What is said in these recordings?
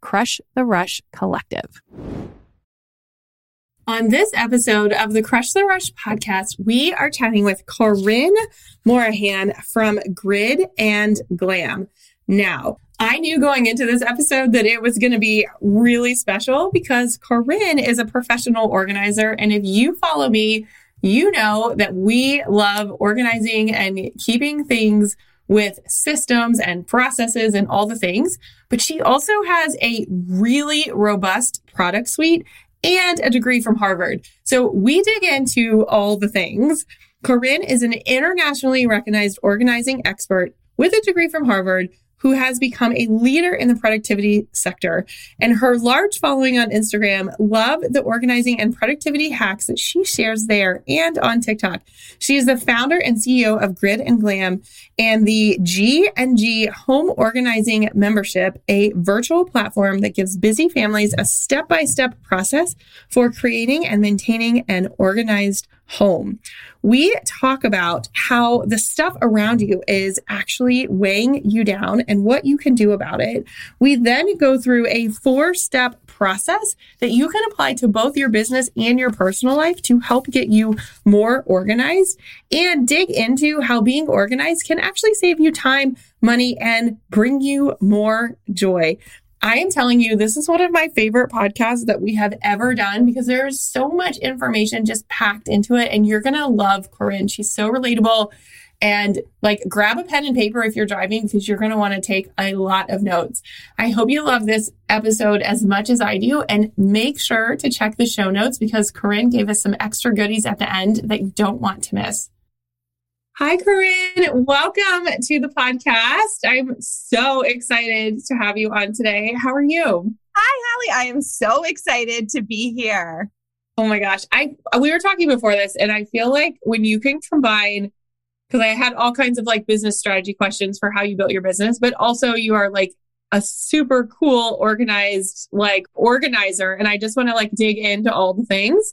crush the rush collective. On this episode of the Crush the Rush podcast, we are chatting with Corinne Morahan from Grid and Glam. Now, I knew going into this episode that it was going to be really special because Corinne is a professional organizer. And if you follow me, you know that we love organizing and keeping things with systems and processes and all the things. But she also has a really robust product suite and a degree from Harvard. So we dig into all the things. Corinne is an internationally recognized organizing expert with a degree from Harvard who has become a leader in the productivity sector. And her large following on Instagram love the organizing and productivity hacks that she shares there and on TikTok. She is the founder and CEO of Grid and Glam and the G and G Home Organizing Membership, a virtual platform that gives busy families a step-by-step process for creating and maintaining an organized home. We talk about how the stuff around you is actually weighing you down and what you can do about it. We then go through a four step process that you can apply to both your business and your personal life to help get you more organized and dig into how being organized can actually save you time, money, and bring you more joy. I am telling you, this is one of my favorite podcasts that we have ever done because there's so much information just packed into it. And you're going to love Corinne. She's so relatable. And like, grab a pen and paper if you're driving because you're going to want to take a lot of notes. I hope you love this episode as much as I do. And make sure to check the show notes because Corinne gave us some extra goodies at the end that you don't want to miss. Hi, Corinne. Welcome to the podcast. I'm so excited to have you on today. How are you? Hi, Holly. I am so excited to be here. Oh my gosh. I we were talking before this and I feel like when you can combine because I had all kinds of like business strategy questions for how you built your business, but also you are like a super cool organized like organizer and I just want to like dig into all the things.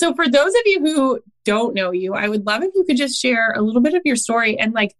So for those of you who don't know you, I would love if you could just share a little bit of your story and like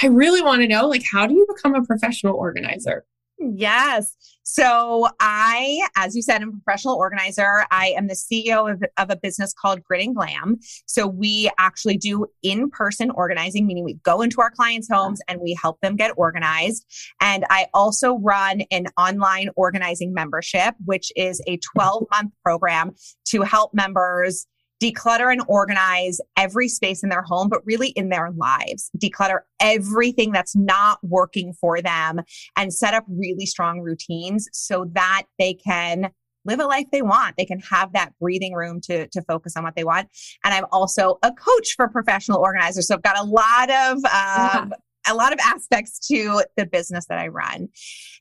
I really want to know like how do you become a professional organizer? Yes. So I, as you said, I'm a professional organizer. I am the CEO of, of a business called Grid and Glam. So we actually do in-person organizing, meaning we go into our clients' homes and we help them get organized. And I also run an online organizing membership, which is a 12-month program to help members declutter and organize every space in their home, but really in their lives. Declutter everything that's not working for them and set up really strong routines so that they can live a life they want. They can have that breathing room to, to focus on what they want. And I'm also a coach for professional organizers. So I've got a lot of um, a lot of aspects to the business that I run.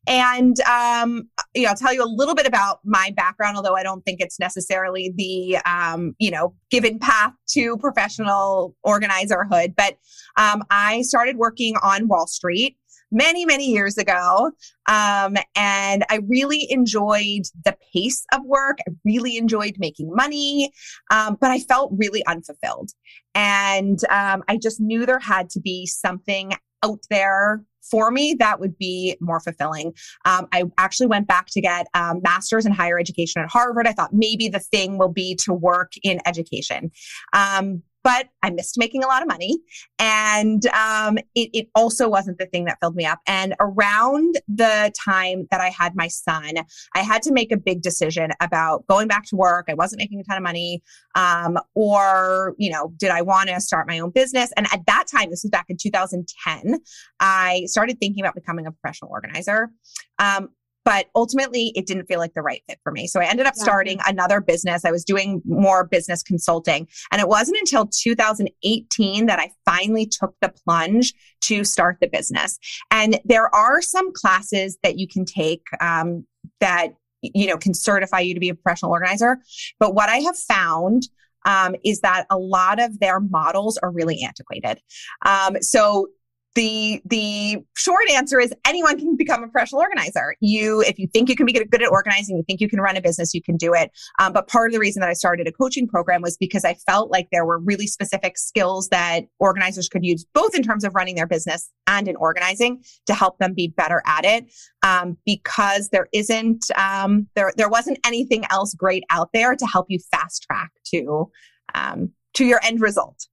And um, you know, I'll tell you a little bit about my background, although I don't think it's necessarily the um, you know given path to professional organizerhood. But um, I started working on Wall Street many, many years ago. Um, and I really enjoyed the pace of work. I really enjoyed making money, um, but I felt really unfulfilled. And um, I just knew there had to be something out there for me that would be more fulfilling. Um, I actually went back to get um, master's in higher education at Harvard. I thought maybe the thing will be to work in education. Um, but I missed making a lot of money. And um, it, it, also wasn't the thing that filled me up. And around the time that I had my son, I had to make a big decision about going back to work. I wasn't making a ton of money. Um, or, you know, did I want to start my own business? And at that time, this was back in 2010, I started thinking about becoming a professional organizer. Um, but ultimately it didn't feel like the right fit for me. So I ended up starting another business. I was doing more business consulting. And it wasn't until 2018 that I finally took the plunge to start the business. And there are some classes that you can take um, that you know can certify you to be a professional organizer. But what I have found um, is that a lot of their models are really antiquated. Um, so the the short answer is anyone can become a professional organizer. You, if you think you can be good at organizing, you think you can run a business, you can do it. Um, but part of the reason that I started a coaching program was because I felt like there were really specific skills that organizers could use, both in terms of running their business and in organizing, to help them be better at it. Um, because there isn't um, there there wasn't anything else great out there to help you fast track to um, to your end result.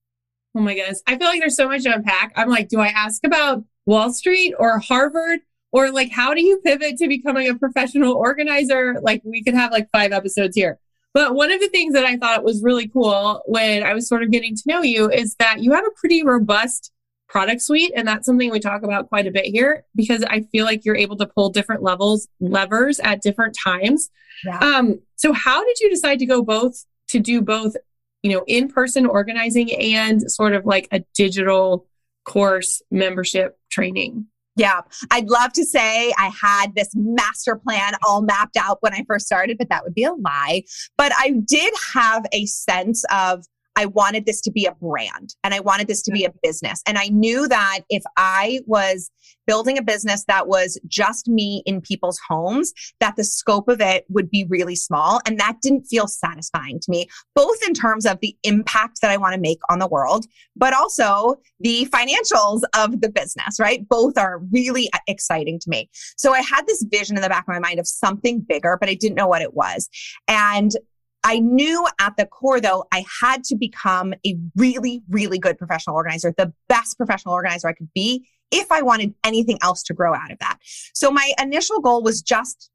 Oh my goodness. I feel like there's so much to unpack. I'm like, do I ask about Wall Street or Harvard? Or like, how do you pivot to becoming a professional organizer? Like, we could have like five episodes here. But one of the things that I thought was really cool when I was sort of getting to know you is that you have a pretty robust product suite. And that's something we talk about quite a bit here because I feel like you're able to pull different levels, levers at different times. Yeah. Um, so how did you decide to go both to do both you know, in person organizing and sort of like a digital course membership training? Yeah, I'd love to say I had this master plan all mapped out when I first started, but that would be a lie. But I did have a sense of I wanted this to be a brand and I wanted this to be mm. a business. And I knew that if I was building a business that was just me in people's homes, that the scope of it would be really small. And that didn't feel satisfying to me, both in terms of the impact that I want to make on the world, but also the financials of the business, right? Both are really exciting to me. So I had this vision in the back of my mind of something bigger, but I didn't know what it was. And I knew at the core, though, I had to become a really, really good professional organizer, the best professional organizer I could be if I wanted anything else to grow out of that. So my initial goal was just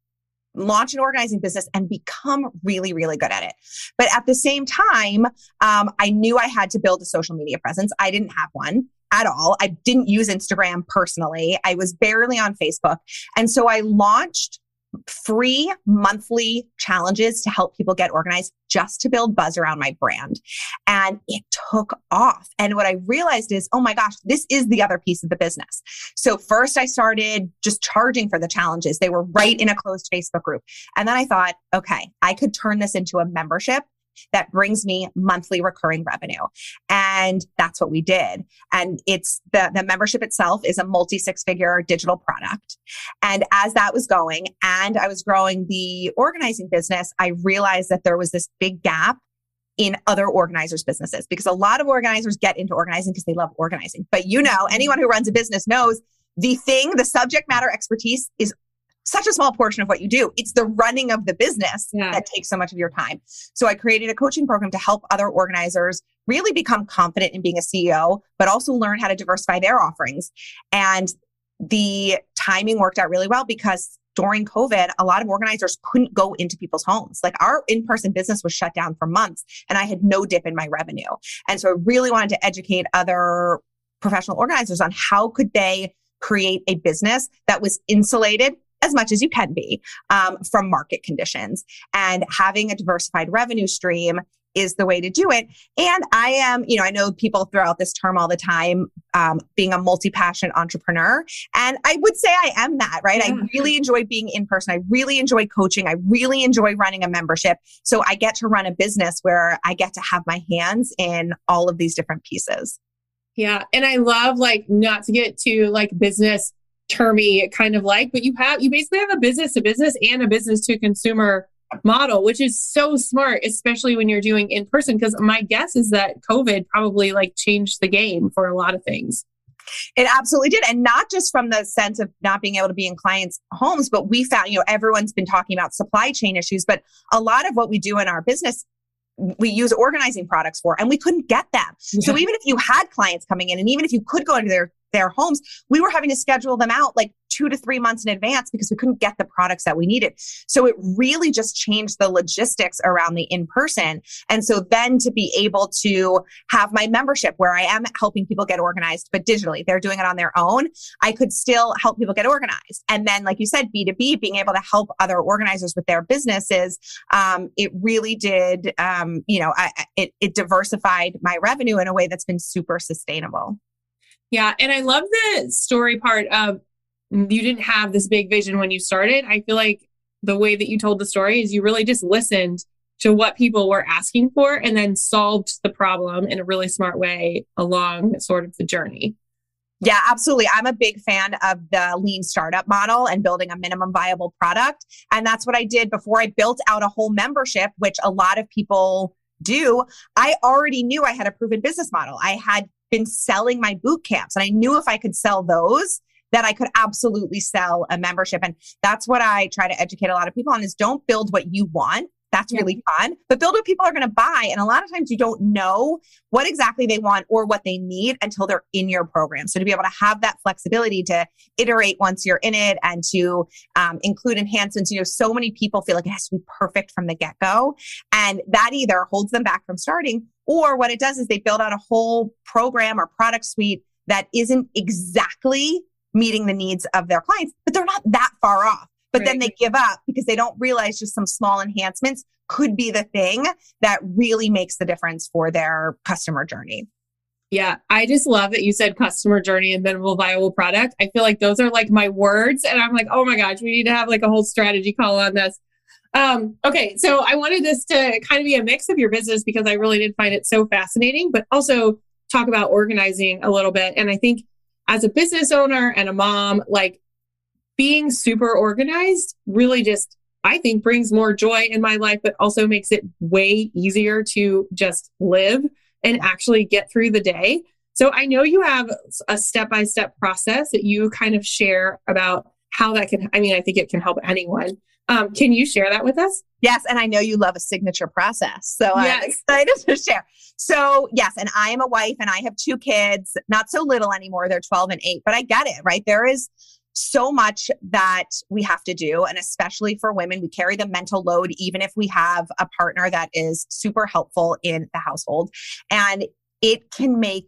launch an organizing business and become really, really good at it. But at the same time, um, I knew I had to build a social media presence. I didn't have one at all. I didn't use Instagram personally. I was barely on Facebook. And so I launched free monthly challenges to help people get organized just to build buzz around my brand. And it took off. And what I realized is, oh my gosh, this is the other piece of the business. So first I started just charging for the challenges. They were right in a closed Facebook group. And then I thought, okay, I could turn this into a membership that brings me monthly recurring revenue. And that's what we did. And it's the, the membership itself is a multi six figure digital product. And as that was going and I was growing the organizing business, I realized that there was this big gap in other organizers' businesses because a lot of organizers get into organizing because they love organizing. But you know, anyone who runs a business knows the thing, the subject matter expertise is such a small portion of what you do. It's the running of the business yeah. that takes so much of your time. So I created a coaching program to help other organizers really become confident in being a CEO, but also learn how to diversify their offerings. And the timing worked out really well because during COVID, a lot of organizers couldn't go into people's homes. Like our in person business was shut down for months and I had no dip in my revenue. And so I really wanted to educate other professional organizers on how could they create a business that was insulated as much as you can be um, from market conditions. And having a diversified revenue stream is the way to do it. And I am, you know, I know people throw out this term all the time, um, being a multi passionate entrepreneur. And I would say I am that, right? Yeah. I really enjoy being in person. I really enjoy coaching. I really enjoy running a membership. So I get to run a business where I get to have my hands in all of these different pieces. Yeah. And I love like not to get to like business termy kind of like, but you have, you basically have a business to business and a business to consumer model, which is so smart, especially when you're doing in person. Cause my guess is that COVID probably like changed the game for a lot of things. It absolutely did. And not just from the sense of not being able to be in clients' homes, but we found, you know, everyone's been talking about supply chain issues, but a lot of what we do in our business we use organizing products for and we couldn't get them. Yeah. So even if you had clients coming in and even if you could go into their their homes, we were having to schedule them out like two to three months in advance because we couldn't get the products that we needed. So it really just changed the logistics around the in person. And so then to be able to have my membership where I am helping people get organized, but digitally, they're doing it on their own. I could still help people get organized. And then, like you said, B2B, being able to help other organizers with their businesses, um, it really did, um, you know, I, it, it diversified my revenue in a way that's been super sustainable. Yeah. And I love the story part of you didn't have this big vision when you started. I feel like the way that you told the story is you really just listened to what people were asking for and then solved the problem in a really smart way along sort of the journey. Yeah, absolutely. I'm a big fan of the lean startup model and building a minimum viable product. And that's what I did before I built out a whole membership, which a lot of people do. I already knew I had a proven business model. I had been selling my boot camps and I knew if I could sell those, that I could absolutely sell a membership. And that's what I try to educate a lot of people on is don't build what you want. That's yeah. really fun, but build what people are going to buy. And a lot of times you don't know what exactly they want or what they need until they're in your program. So to be able to have that flexibility to iterate once you're in it and to um, include enhancements, you know, so many people feel like it has to be perfect from the get go. And that either holds them back from starting or what it does is they build out a whole program or product suite that isn't exactly meeting the needs of their clients, but they're not that far off. But right. then they give up because they don't realize just some small enhancements could be the thing that really makes the difference for their customer journey. Yeah, I just love that you said customer journey and minimal viable product. I feel like those are like my words. And I'm like, oh my gosh, we need to have like a whole strategy call on this. Um, okay, so I wanted this to kind of be a mix of your business because I really did find it so fascinating, but also talk about organizing a little bit. And I think as a business owner and a mom, like being super organized really just, I think, brings more joy in my life, but also makes it way easier to just live and actually get through the day. So I know you have a step by step process that you kind of share about how that can, I mean, I think it can help anyone. Um, can you share that with us? Yes. And I know you love a signature process. So yes. I'm excited to share. So, yes. And I am a wife and I have two kids, not so little anymore. They're 12 and 8, but I get it, right? There is so much that we have to do. And especially for women, we carry the mental load, even if we have a partner that is super helpful in the household. And it can make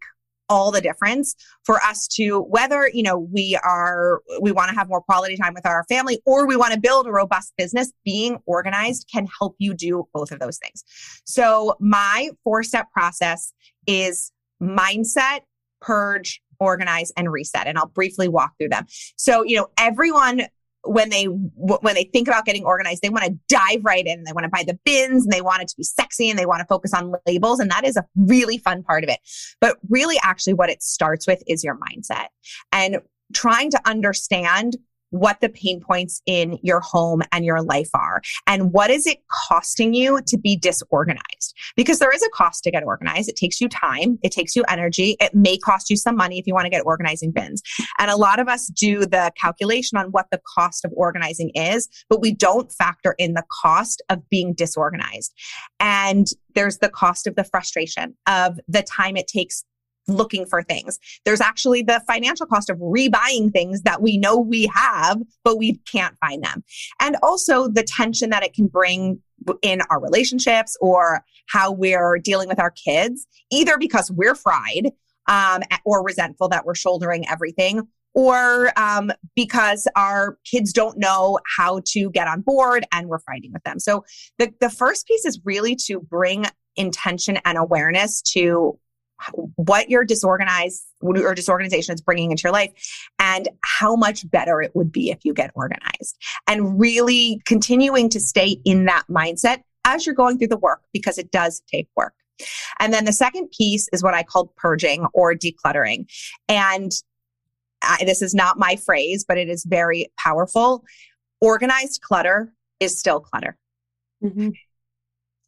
all the difference for us to whether you know we are we want to have more quality time with our family or we want to build a robust business being organized can help you do both of those things. So my four step process is mindset purge organize and reset and i'll briefly walk through them. So you know everyone when they when they think about getting organized they want to dive right in. They want to buy the bins and they want it to be sexy and they want to focus on labels and that is a really fun part of it. But really actually what it starts with is your mindset. And trying to understand what the pain points in your home and your life are. And what is it costing you to be disorganized? Because there is a cost to get organized. It takes you time. It takes you energy. It may cost you some money if you want to get organizing bins. And a lot of us do the calculation on what the cost of organizing is but we don't factor in the cost of being disorganized. And there's the cost of the frustration of the time it takes looking for things. There's actually the financial cost of rebuying things that we know we have, but we can't find them. And also the tension that it can bring in our relationships or how we're dealing with our kids, either because we're fried um, or resentful that we're shouldering everything. Or um, because our kids don't know how to get on board and we're fighting with them. So, the, the first piece is really to bring intention and awareness to what your disorganized or disorganization is bringing into your life and how much better it would be if you get organized and really continuing to stay in that mindset as you're going through the work because it does take work. And then the second piece is what I call purging or decluttering. And I, this is not my phrase, but it is very powerful. Organized clutter is still clutter. Mm-hmm.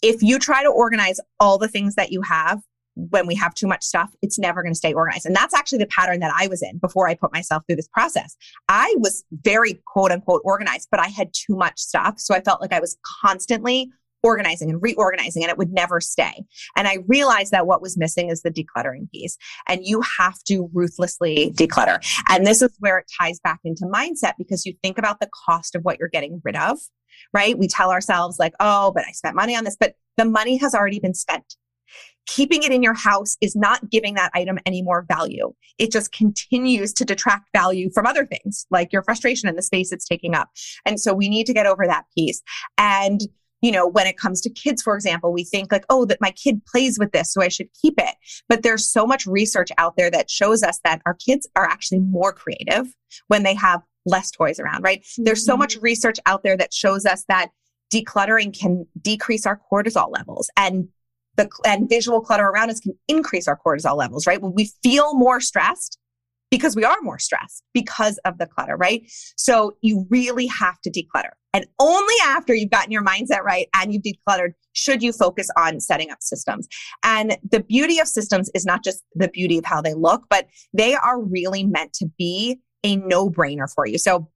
If you try to organize all the things that you have, when we have too much stuff, it's never going to stay organized. And that's actually the pattern that I was in before I put myself through this process. I was very quote unquote organized, but I had too much stuff. So I felt like I was constantly organizing and reorganizing and it would never stay. And I realized that what was missing is the decluttering piece. And you have to ruthlessly declutter. And this is where it ties back into mindset because you think about the cost of what you're getting rid of, right? We tell ourselves like, oh, but I spent money on this, but the money has already been spent keeping it in your house is not giving that item any more value. It just continues to detract value from other things like your frustration and the space it's taking up. And so we need to get over that piece. And you know, when it comes to kids, for example, we think like, oh, that my kid plays with this, so I should keep it. But there's so much research out there that shows us that our kids are actually more creative when they have less toys around, right? Mm-hmm. There's so much mm-hmm. research out there that shows us that decluttering can decrease our cortisol levels and the and visual clutter around us can increase our cortisol levels, right? When we feel more stressed, because we are more stressed because of the clutter, right? So you really have to declutter. And only after you've gotten your mindset right and you've decluttered should you focus on setting up systems. And the beauty of systems is not just the beauty of how they look, but they are really meant to be a no brainer for you. So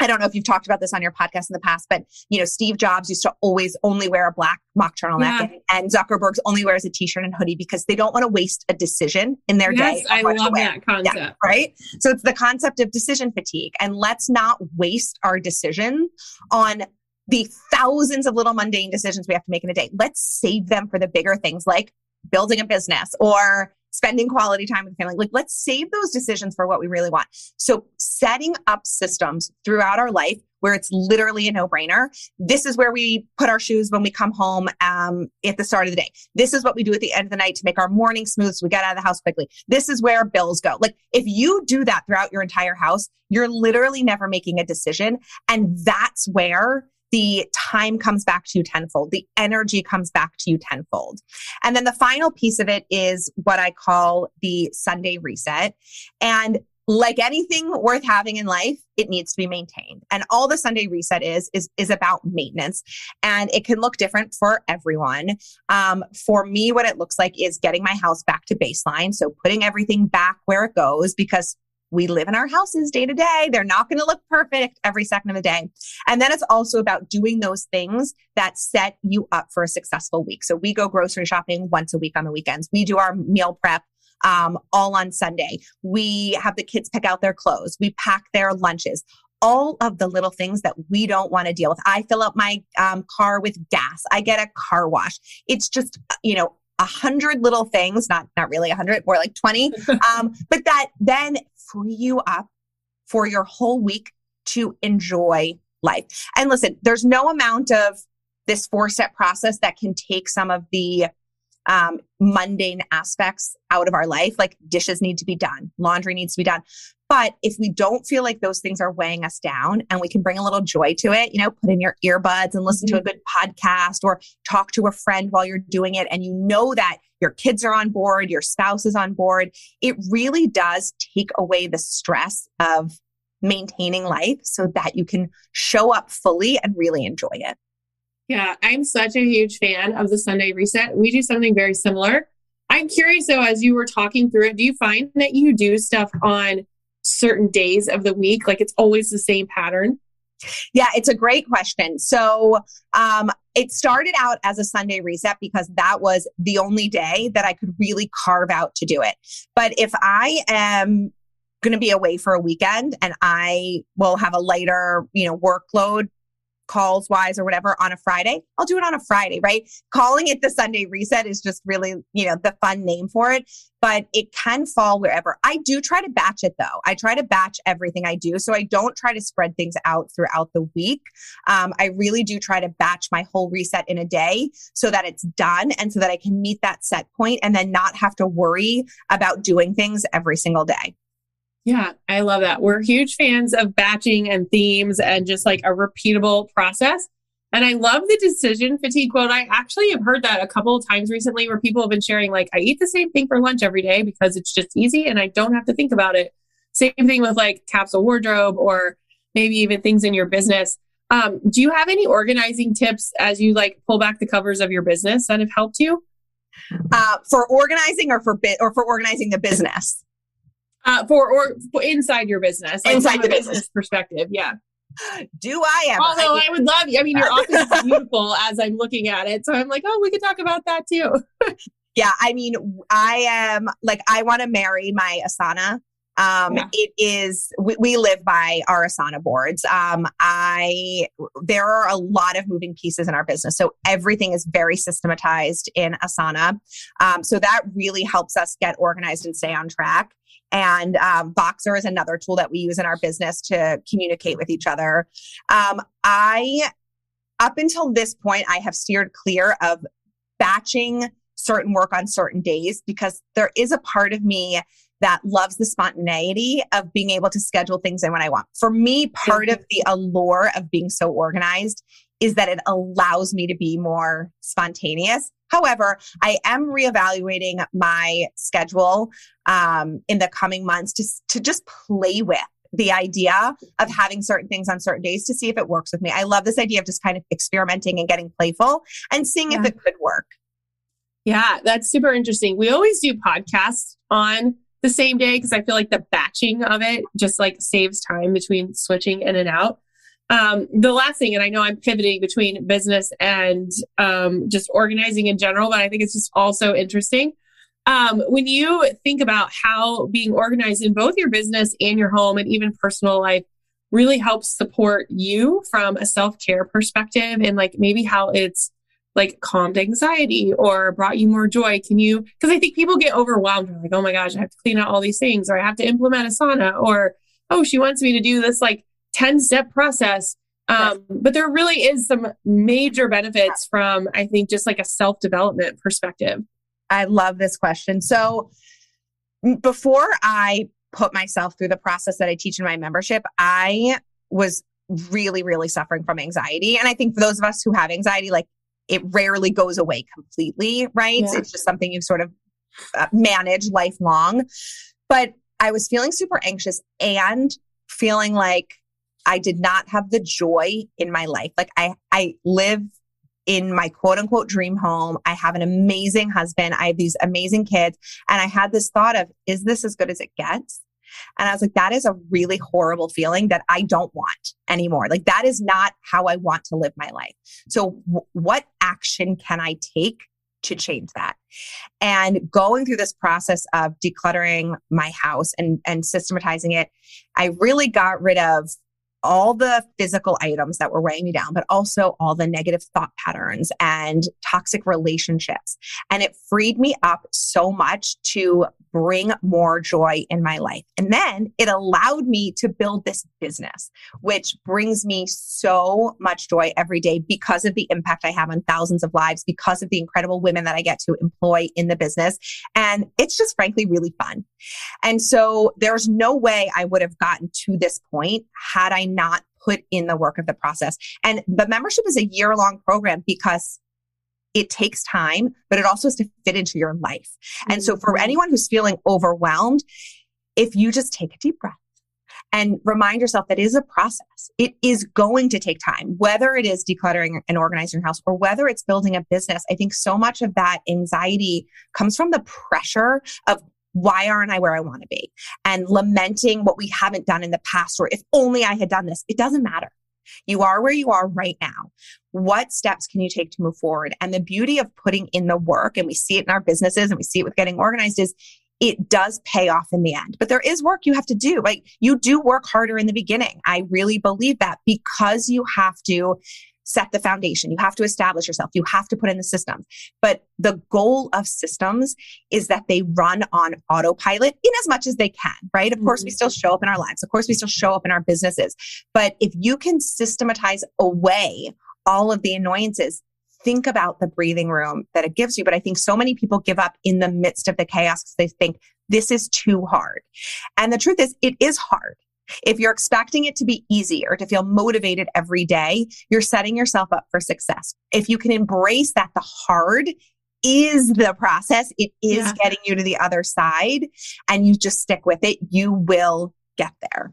I don't know if you've talked about this on your podcast in the past, but you know, Steve Jobs used to always only wear a black mock turtleneck yeah. and, Zuckerberg's only wears a t-shirt and hoodie because they don't want to waste a decision in their yes, day. I love that concept. Yeah, right. So it's the concept of decision fatigue. And let's not waste our decision on the thousands of little mundane decisions we have to make in a day. Let's save them for the bigger things like building a business or spending quality time with family. Like, let's save those decisions for what we really want. So, setting up systems throughout our life where it's literally a no brainer. This is where we put our shoes when we come home um, at the start of the day. This is what we do at the end of the night to make our morning smooth so we get out of the house quickly. This is where bills go. Like, if you do that throughout your entire house, you're literally never making a decision. And that's where the time comes back to you tenfold. The energy comes back to you tenfold. And then the final piece of it is what I call the Sunday reset. And like anything worth having in life, it needs to be maintained. And all the Sunday reset is is is about maintenance, and it can look different for everyone. Um, for me, what it looks like is getting my house back to baseline, so putting everything back where it goes because we live in our houses day to day. They're not going to look perfect every second of the day. And then it's also about doing those things that set you up for a successful week. So we go grocery shopping once a week on the weekends. We do our meal prep um, all on Sunday. We have the kids pick out their clothes. We pack their lunches. All of the little things that we don't want to deal with. I fill up my um, car with gas. I get a car wash. It's just, you know, a hundred little things, not not really a hundred, more like 20. um, but that then free you up for your whole week to enjoy life. And listen, there's no amount of this four step process that can take some of the um, mundane aspects out of our life. Like dishes need to be done, laundry needs to be done. But if we don't feel like those things are weighing us down and we can bring a little joy to it, you know, put in your earbuds and listen mm-hmm. to a mm-hmm. good podcast or talk to a friend while you're doing it, and you know that your kids are on board, your spouse is on board, it really does take away the stress of maintaining life so that you can show up fully and really enjoy it. Yeah, I'm such a huge fan of the Sunday reset. We do something very similar. I'm curious though, as you were talking through it, do you find that you do stuff on certain days of the week? Like it's always the same pattern? Yeah, it's a great question. So, um, it started out as a Sunday reset because that was the only day that I could really carve out to do it. But if I am going to be away for a weekend and I will have a lighter, you know, workload calls wise or whatever on a Friday, I'll do it on a Friday, right? Calling it the Sunday reset is just really, you know, the fun name for it, but it can fall wherever. I do try to batch it though. I try to batch everything I do. So I don't try to spread things out throughout the week. Um, I really do try to batch my whole reset in a day so that it's done and so that I can meet that set point and then not have to worry about doing things every single day. Yeah, I love that. We're huge fans of batching and themes and just like a repeatable process. And I love the decision fatigue quote. I actually have heard that a couple of times recently where people have been sharing, like, I eat the same thing for lunch every day because it's just easy and I don't have to think about it. Same thing with like capsule wardrobe or maybe even things in your business. Um, do you have any organizing tips as you like pull back the covers of your business that have helped you? Uh, for organizing or for bit or for organizing the business? Uh, for or for inside your business, like inside the business. business perspective, yeah. Do I ever? Although I, I would love you. I mean, your office is beautiful as I'm looking at it. So I'm like, oh, we could talk about that too. yeah, I mean, I am like, I want to marry my Asana. Um, yeah. It is we, we, live by our Asana boards. Um, I there are a lot of moving pieces in our business, so everything is very systematized in Asana. Um, so that really helps us get organized and stay on track. And um, Voxer is another tool that we use in our business to communicate with each other. Um, I, up until this point, I have steered clear of batching certain work on certain days because there is a part of me that loves the spontaneity of being able to schedule things in when I want. For me, part of the allure of being so organized is that it allows me to be more spontaneous. However, I am reevaluating my schedule um, in the coming months to, to just play with the idea of having certain things on certain days to see if it works with me. I love this idea of just kind of experimenting and getting playful and seeing yeah. if it could work. Yeah, that's super interesting. We always do podcasts on the same day because I feel like the batching of it just like saves time between switching in and out. Um, the last thing, and I know I'm pivoting between business and um, just organizing in general, but I think it's just also interesting. Um, when you think about how being organized in both your business and your home and even personal life really helps support you from a self care perspective and like maybe how it's like calmed anxiety or brought you more joy? Can you, because I think people get overwhelmed. They're like, oh my gosh, I have to clean out all these things or I have to implement Asana or, oh, she wants me to do this like 10 step process. Um, but there really is some major benefits from, I think, just like a self development perspective. I love this question. So, before I put myself through the process that I teach in my membership, I was really, really suffering from anxiety. And I think for those of us who have anxiety, like it rarely goes away completely, right? Yeah. It's just something you sort of uh, manage lifelong. But I was feeling super anxious and feeling like I did not have the joy in my life. Like I, I live in my quote unquote dream home. I have an amazing husband. I have these amazing kids. And I had this thought of, is this as good as it gets? And I was like, that is a really horrible feeling that I don't want anymore. Like, that is not how I want to live my life. So, w- what action can I take to change that? And going through this process of decluttering my house and, and systematizing it, I really got rid of all the physical items that were weighing me down, but also all the negative thought patterns and toxic relationships. And it freed me up so much to bring more joy in my life. And then it allowed me to build this business, which brings me so much joy every day because of the impact I have on thousands of lives, because of the incredible women that I get to employ in the business. And it's just frankly really fun. And so there's no way I would have gotten to this point had I not put in the work of the process. And the membership is a year long program because it takes time, but it also has to fit into your life. And so for mm-hmm. anyone who's feeling overwhelmed, if you just take a deep breath and remind yourself that it is a process. It is going to take time, whether it is decluttering and organizing your house or whether it's building a business. I think so much of that anxiety comes from the pressure of why aren't I where I want to be? And lamenting what we haven't done in the past, or if only I had done this. It doesn't matter. You are where you are right now. What steps can you take to move forward? And the beauty of putting in the work, and we see it in our businesses and we see it with getting organized, is it does pay off in the end. But there is work you have to do. Like you do work harder in the beginning. I really believe that because you have to set the foundation. You have to establish yourself. You have to put in the systems. But the goal of systems is that they run on autopilot in as much as they can, right? Of mm-hmm. course, we mm-hmm. still show up in our lives. Of course, we still show up in our businesses. But if you can systematize away all of the annoyances, think about the breathing room that it gives you. But I think so many people give up in the midst of the chaos because they think this is too hard. And the truth is, it is hard. If you're expecting it to be easy or to feel motivated every day, you're setting yourself up for success. If you can embrace that the hard is the process, it is yeah. getting you to the other side, and you just stick with it, you will get there.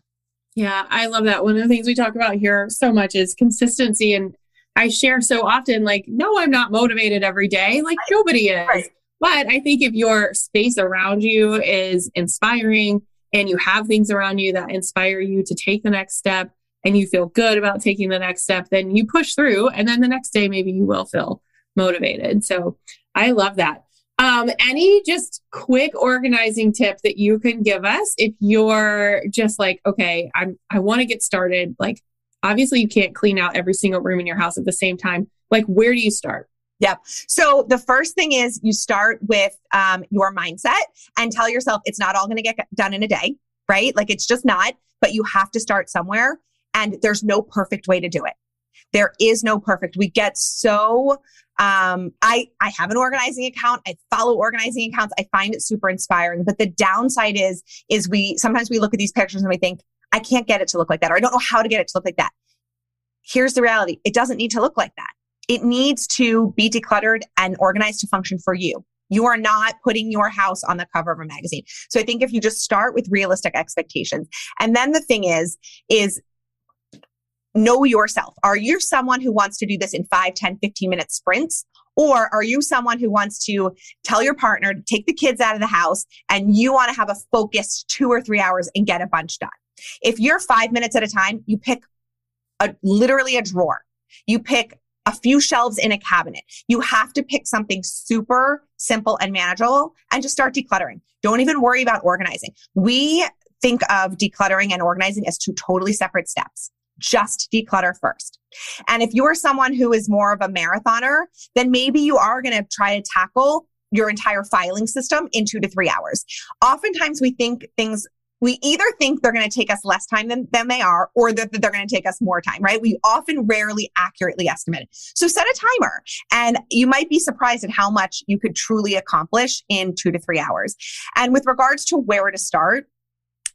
Yeah, I love that. One of the things we talk about here so much is consistency. And I share so often, like, no, I'm not motivated every day. Like, right. nobody is. Right. But I think if your space around you is inspiring, and you have things around you that inspire you to take the next step and you feel good about taking the next step, then you push through. And then the next day, maybe you will feel motivated. So I love that. Um, any just quick organizing tip that you can give us if you're just like, okay, I'm I want to get started. Like, obviously, you can't clean out every single room in your house at the same time. Like, where do you start? Yep. So the first thing is you start with um, your mindset and tell yourself it's not all going to get done in a day, right? Like it's just not, but you have to start somewhere and there's no perfect way to do it. There is no perfect. We get so um, I I have an organizing account. I follow organizing accounts. I find it super inspiring. But the downside is is we sometimes we look at these pictures and we think I can't get it to look like that, or I don't know how to get it to look like that. Here's the reality: it doesn't need to look like that it needs to be decluttered and organized to function for you. You are not putting your house on the cover of a magazine. So I think if you just start with realistic expectations, and then the thing is, is know yourself. Are you someone who wants to do this in 5, 10, 15 minute sprints? Or are you someone who wants to tell your partner to take the kids out of the house and you want to have a focused two or three hours and get a bunch done? If you're five minutes at a time, you pick a, literally a drawer. You pick a few shelves in a cabinet. You have to pick something super simple and manageable and just start decluttering. Don't even worry about organizing. We think of decluttering and organizing as two totally separate steps just declutter first. And if you're someone who is more of a marathoner, then maybe you are going to try to tackle your entire filing system in two to three hours. Oftentimes we think things we either think they're going to take us less time than, than they are or that they're going to take us more time, right? We often rarely accurately estimate it. So set a timer and you might be surprised at how much you could truly accomplish in two to three hours. And with regards to where to start,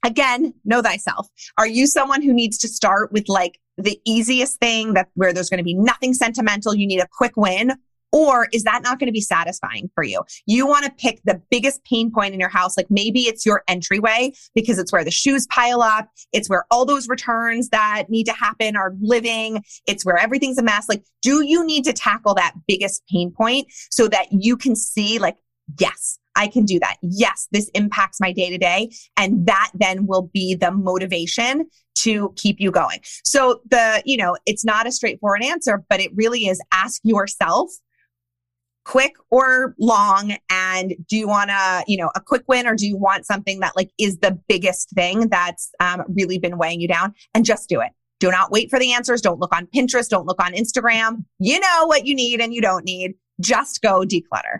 again, know thyself. Are you someone who needs to start with like the easiest thing that where there's going to be nothing sentimental? You need a quick win. Or is that not going to be satisfying for you? You want to pick the biggest pain point in your house. Like maybe it's your entryway because it's where the shoes pile up. It's where all those returns that need to happen are living. It's where everything's a mess. Like, do you need to tackle that biggest pain point so that you can see like, yes, I can do that. Yes, this impacts my day to day. And that then will be the motivation to keep you going. So the, you know, it's not a straightforward answer, but it really is ask yourself quick or long and do you want to you know a quick win or do you want something that like is the biggest thing that's um, really been weighing you down and just do it do not wait for the answers don't look on pinterest don't look on instagram you know what you need and you don't need just go declutter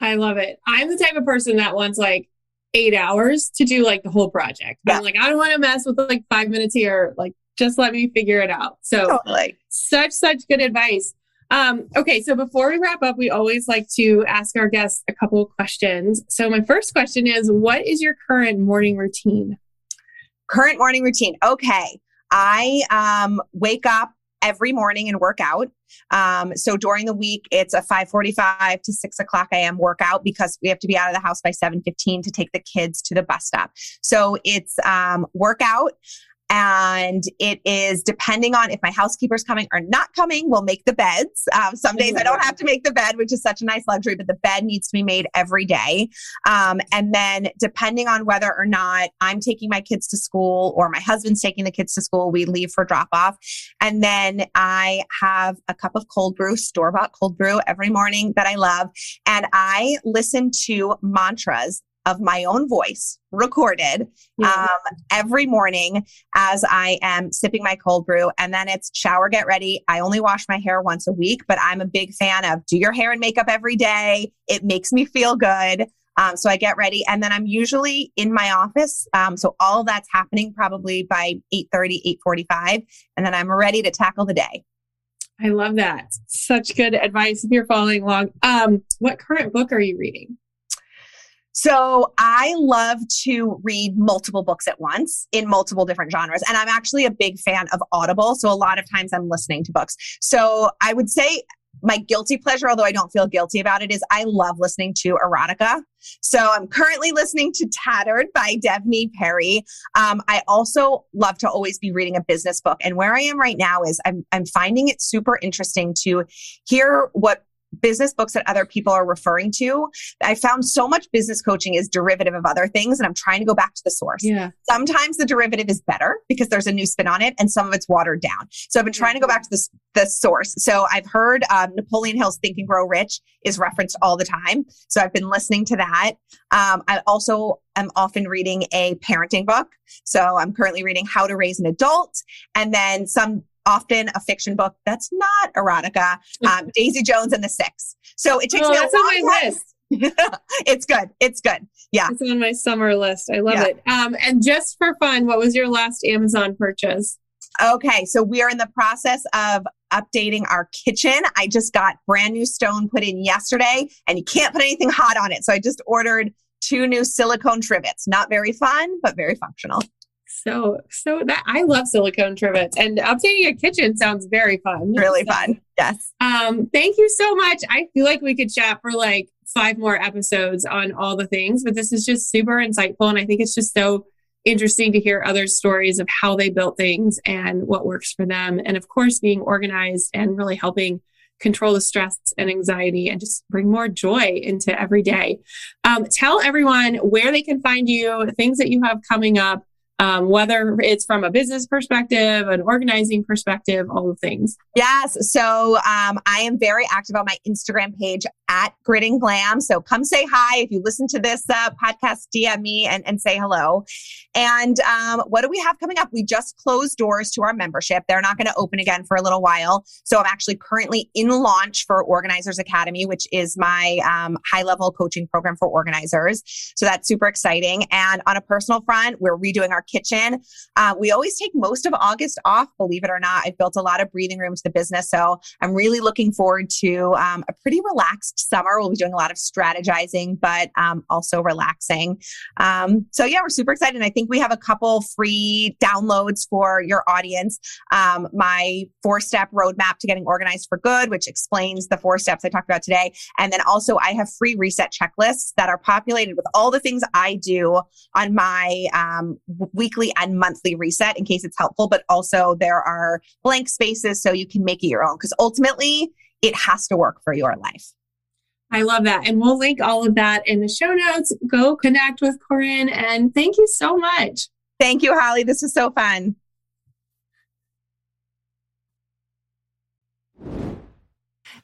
I love it. I'm the type of person that wants like eight hours to do like the whole project. Yeah. I'm like, I don't want to mess with like five minutes here. Like, just let me figure it out. So, totally. such, such good advice. Um, okay, so before we wrap up, we always like to ask our guests a couple of questions. So, my first question is What is your current morning routine? Current morning routine. Okay. I um, wake up every morning and work out. Um, so during the week, it's a 5:45 to 6 o'clock a.m. workout because we have to be out of the house by 7:15 to take the kids to the bus stop. So it's um, workout and it is depending on if my housekeeper's coming or not coming we'll make the beds. Um, some days i don't have to make the bed which is such a nice luxury but the bed needs to be made every day. Um, and then depending on whether or not i'm taking my kids to school or my husband's taking the kids to school we leave for drop off and then i have a cup of cold brew store bought cold brew every morning that i love. And i listen to mantras of my own voice recorded yeah. um, every morning as I am sipping my cold brew. And then it's shower, get ready. I only wash my hair once a week, but I'm a big fan of do your hair and makeup every day. It makes me feel good. Um, so I get ready and then I'm usually in my office. Um, so all that's happening probably by 8.30, 8.45. And then I'm ready to tackle the day. I love that. Such good advice if you're following along. Um, what current book are you reading? So I love to read multiple books at once in multiple different genres. And I'm actually a big fan of Audible. So a lot of times I'm listening to books. So I would say my guilty pleasure, although I don't feel guilty about it, is I love listening to erotica. So I'm currently listening to Tattered by Devney Perry. Um, I also love to always be reading a business book. And where I am right now is I'm, I'm finding it super interesting to hear what business books that other people are referring to. I found so much business coaching is derivative of other things, and I'm trying to go back to the source. Yeah. Sometimes the derivative is better because there's a new spin on it, and some of it's watered down. So I've been trying to go back to the, the source. So I've heard um, Napoleon Hill's Think and Grow Rich is referenced all the time. So I've been listening to that. Um, I also am often reading a parenting book. So I'm currently reading How to Raise an Adult, and then some often a fiction book that's not erotica, um, Daisy Jones and the Six. So it takes oh, me a long on my list. it's good. It's good. Yeah. It's on my summer list. I love yeah. it. Um, and just for fun, what was your last Amazon purchase? Okay. So we are in the process of updating our kitchen. I just got brand new stone put in yesterday and you can't put anything hot on it. So I just ordered two new silicone trivets. Not very fun, but very functional. So, so that I love silicone trivets and updating a kitchen sounds very fun. Really So, fun. Yes. Um, thank you so much. I feel like we could chat for like five more episodes on all the things, but this is just super insightful. And I think it's just so interesting to hear other stories of how they built things and what works for them. And of course, being organized and really helping control the stress and anxiety and just bring more joy into every day. Um, tell everyone where they can find you, things that you have coming up, um, whether it's from a business perspective, an organizing perspective, all the things. Yes. So um, I am very active on my Instagram page at Grit and Glam. So come say hi. If you listen to this uh, podcast, DM me and, and say hello. And um, what do we have coming up? We just closed doors to our membership. They're not going to open again for a little while. So I'm actually currently in launch for Organizers Academy, which is my um, high level coaching program for organizers. So that's super exciting. And on a personal front, we're redoing our kitchen. Uh, we always take most of August off, believe it or not. I've built a lot of breathing room to the business. So I'm really looking forward to um, a pretty relaxed summer. We'll be doing a lot of strategizing, but um, also relaxing. Um, so yeah, we're super excited. And I think we have a couple free downloads for your audience. Um, my four step roadmap to getting organized for good, which explains the four steps I talked about today. And then also I have free reset checklists that are populated with all the things I do on my um, weekly and monthly reset in case it's helpful. But also there are blank spaces so you can make it your own because ultimately it has to work for your life. I love that. And we'll link all of that in the show notes. Go connect with Corinne. And thank you so much. Thank you, Holly. This was so fun.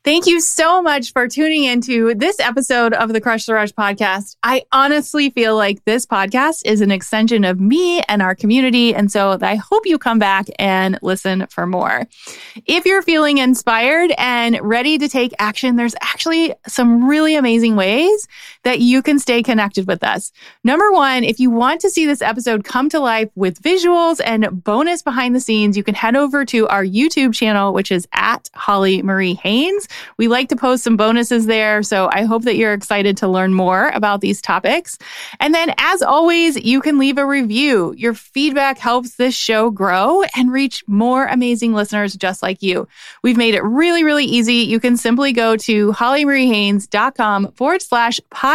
Thank you so much for tuning into this episode of the Crush the Rush podcast. I honestly feel like this podcast is an extension of me and our community. And so I hope you come back and listen for more. If you're feeling inspired and ready to take action, there's actually some really amazing ways that you can stay connected with us. Number one, if you want to see this episode come to life with visuals and bonus behind the scenes, you can head over to our YouTube channel, which is at Holly Marie Haynes. We like to post some bonuses there. So I hope that you're excited to learn more about these topics. And then, as always, you can leave a review. Your feedback helps this show grow and reach more amazing listeners just like you. We've made it really, really easy. You can simply go to hollymariehaynes.com forward slash podcast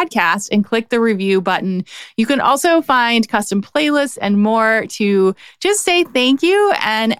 and click the review button. You can also find custom playlists and more to just say thank you and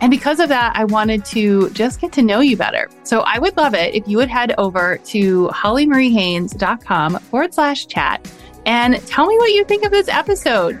And because of that, I wanted to just get to know you better. So I would love it if you would head over to hollymariehaynes.com forward slash chat and tell me what you think of this episode.